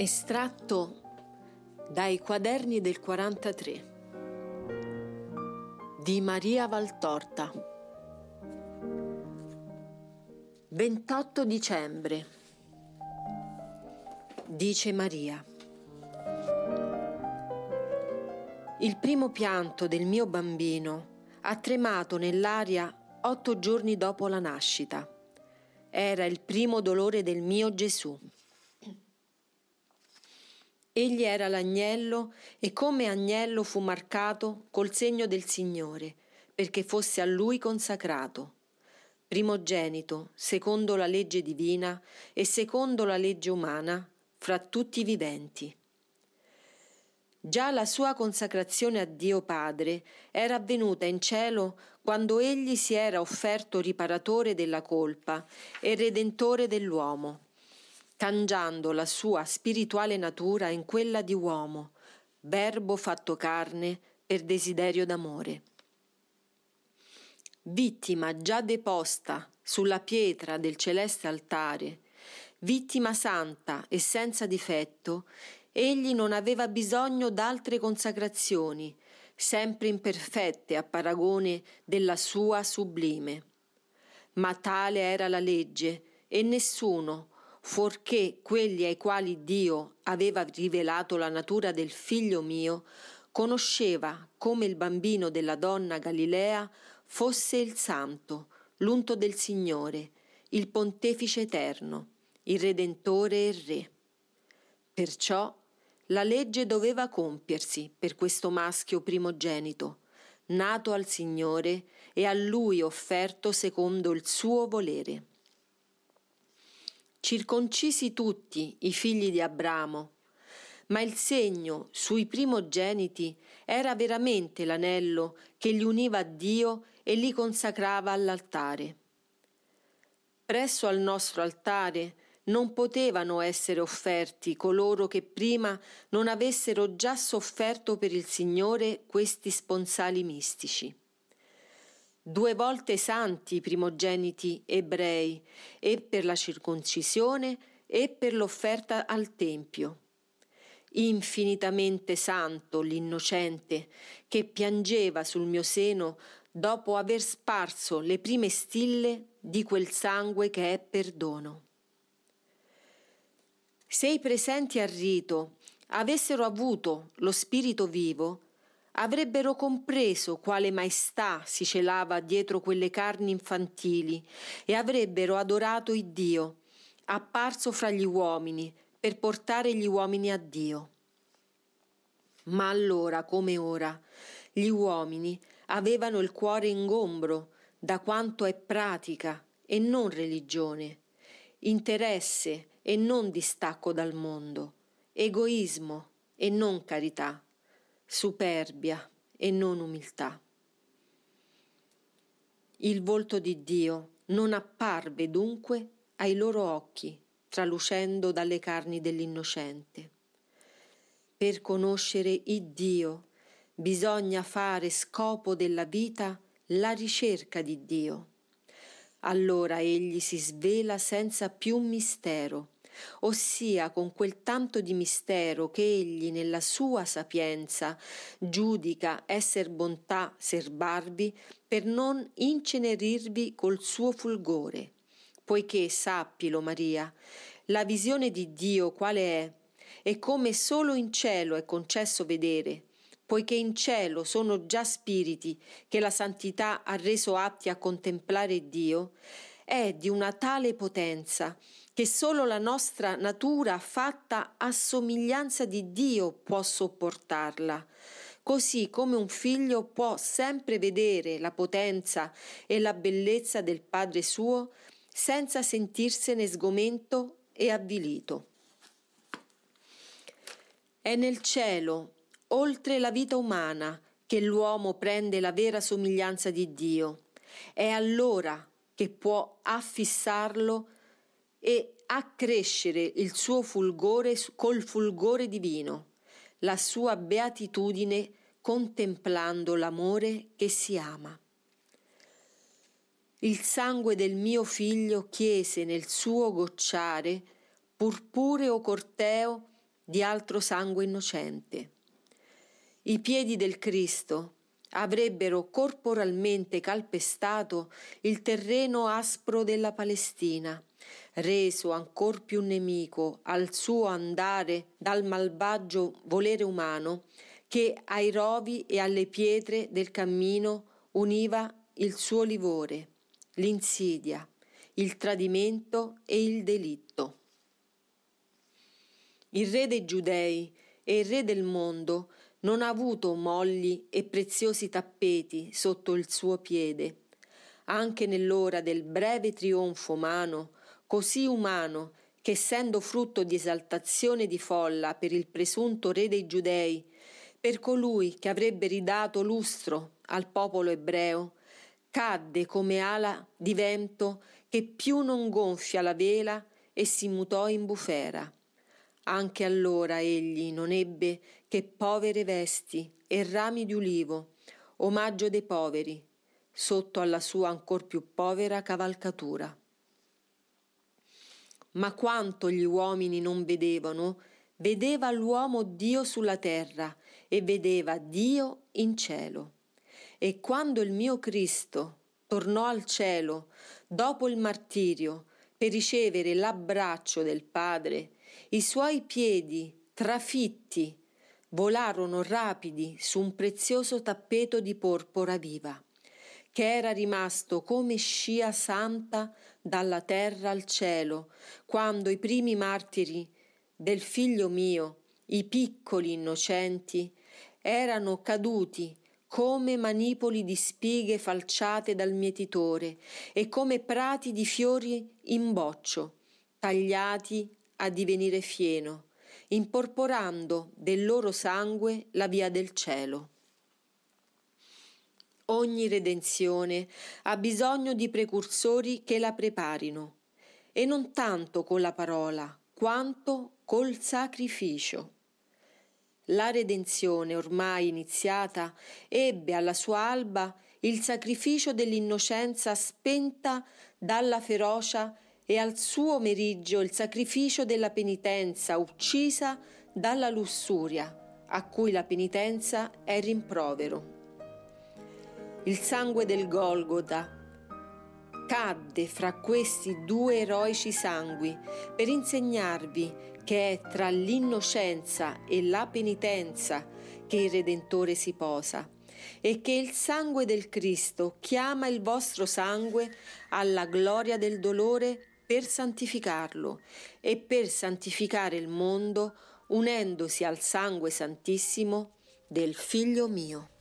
Estratto dai quaderni del 43 di Maria Valtorta 28 dicembre Dice Maria Il primo pianto del mio bambino ha tremato nell'aria otto giorni dopo la nascita. Era il primo dolore del mio Gesù. Egli era l'agnello e come agnello fu marcato col segno del Signore, perché fosse a lui consacrato. Primogenito, secondo la legge divina e secondo la legge umana, fra tutti i viventi. Già la sua consacrazione a Dio Padre era avvenuta in cielo quando egli si era offerto riparatore della colpa e redentore dell'uomo cangiando la sua spirituale natura in quella di uomo, verbo fatto carne per desiderio d'amore. Vittima già deposta sulla pietra del celeste altare, vittima santa e senza difetto, egli non aveva bisogno d'altre consacrazioni, sempre imperfette a paragone della sua sublime. Ma tale era la legge, e nessuno, fuorché quelli ai quali Dio aveva rivelato la natura del figlio mio, conosceva come il bambino della donna Galilea fosse il santo, l'unto del Signore, il pontefice eterno, il redentore e il re. Perciò la legge doveva compiersi per questo maschio primogenito, nato al Signore e a lui offerto secondo il suo volere circoncisi tutti i figli di Abramo, ma il segno sui primogeniti era veramente l'anello che li univa a Dio e li consacrava all'altare. Presso al nostro altare non potevano essere offerti coloro che prima non avessero già sofferto per il Signore questi sponsali mistici due volte santi i primogeniti ebrei, e per la circoncisione e per l'offerta al Tempio. Infinitamente santo l'innocente che piangeva sul mio seno dopo aver sparso le prime stille di quel sangue che è perdono. Se i presenti al rito avessero avuto lo spirito vivo, avrebbero compreso quale maestà si celava dietro quelle carni infantili e avrebbero adorato il Dio, apparso fra gli uomini, per portare gli uomini a Dio. Ma allora, come ora, gli uomini avevano il cuore ingombro da quanto è pratica e non religione, interesse e non distacco dal mondo, egoismo e non carità superbia e non umiltà. Il volto di Dio non apparve dunque ai loro occhi, tralucendo dalle carni dell'innocente. Per conoscere il Dio bisogna fare scopo della vita la ricerca di Dio. Allora egli si svela senza più mistero ossia con quel tanto di mistero che egli nella sua sapienza giudica esser bontà serbarvi per non incenerirvi col suo fulgore. Poiché sappilo, Maria, la visione di Dio quale è, e come solo in cielo è concesso vedere, poiché in cielo sono già spiriti che la santità ha reso atti a contemplare Dio, è di una tale potenza che solo la nostra natura fatta a somiglianza di Dio può sopportarla, così come un figlio può sempre vedere la potenza e la bellezza del Padre suo senza sentirsene sgomento e avvilito. È nel cielo, oltre la vita umana, che l'uomo prende la vera somiglianza di Dio. È allora che può affissarlo e accrescere il suo fulgore col fulgore divino, la sua beatitudine contemplando l'amore che si ama. Il sangue del mio figlio chiese nel suo gocciare, purpureo corteo di altro sangue innocente. I piedi del Cristo avrebbero corporalmente calpestato il terreno aspro della Palestina, reso ancor più nemico al suo andare dal malvagio volere umano che ai rovi e alle pietre del cammino univa il suo livore, l'insidia, il tradimento e il delitto. Il re dei giudei e il re del mondo non ha avuto molli e preziosi tappeti sotto il suo piede. Anche nell'ora del breve trionfo umano, così umano che essendo frutto di esaltazione di folla per il presunto re dei giudei, per colui che avrebbe ridato lustro al popolo ebreo, cadde come ala di vento che più non gonfia la vela e si mutò in bufera. Anche allora egli non ebbe che povere vesti e rami di ulivo, omaggio dei poveri, sotto alla sua ancor più povera cavalcatura. Ma quanto gli uomini non vedevano, vedeva l'uomo Dio sulla terra e vedeva Dio in cielo. E quando il mio Cristo tornò al cielo dopo il martirio per ricevere l'abbraccio del Padre, i suoi piedi trafitti volarono rapidi su un prezioso tappeto di porpora viva che era rimasto come scia santa dalla terra al cielo, quando i primi martiri del figlio mio, i piccoli innocenti, erano caduti come manipoli di spighe falciate dal mietitore e come prati di fiori in boccio, tagliati a divenire fieno, imporporando del loro sangue la via del cielo. Ogni redenzione ha bisogno di precursori che la preparino, e non tanto con la parola, quanto col sacrificio. La redenzione ormai iniziata ebbe alla sua alba il sacrificio dell'innocenza spenta dalla ferocia e al suo meriggio il sacrificio della penitenza uccisa dalla lussuria, a cui la penitenza è rimprovero il sangue del Golgota cadde fra questi due eroici sangui per insegnarvi che è tra l'innocenza e la penitenza che il Redentore si posa e che il sangue del Cristo chiama il vostro sangue alla gloria del dolore per santificarlo e per santificare il mondo unendosi al sangue santissimo del Figlio mio.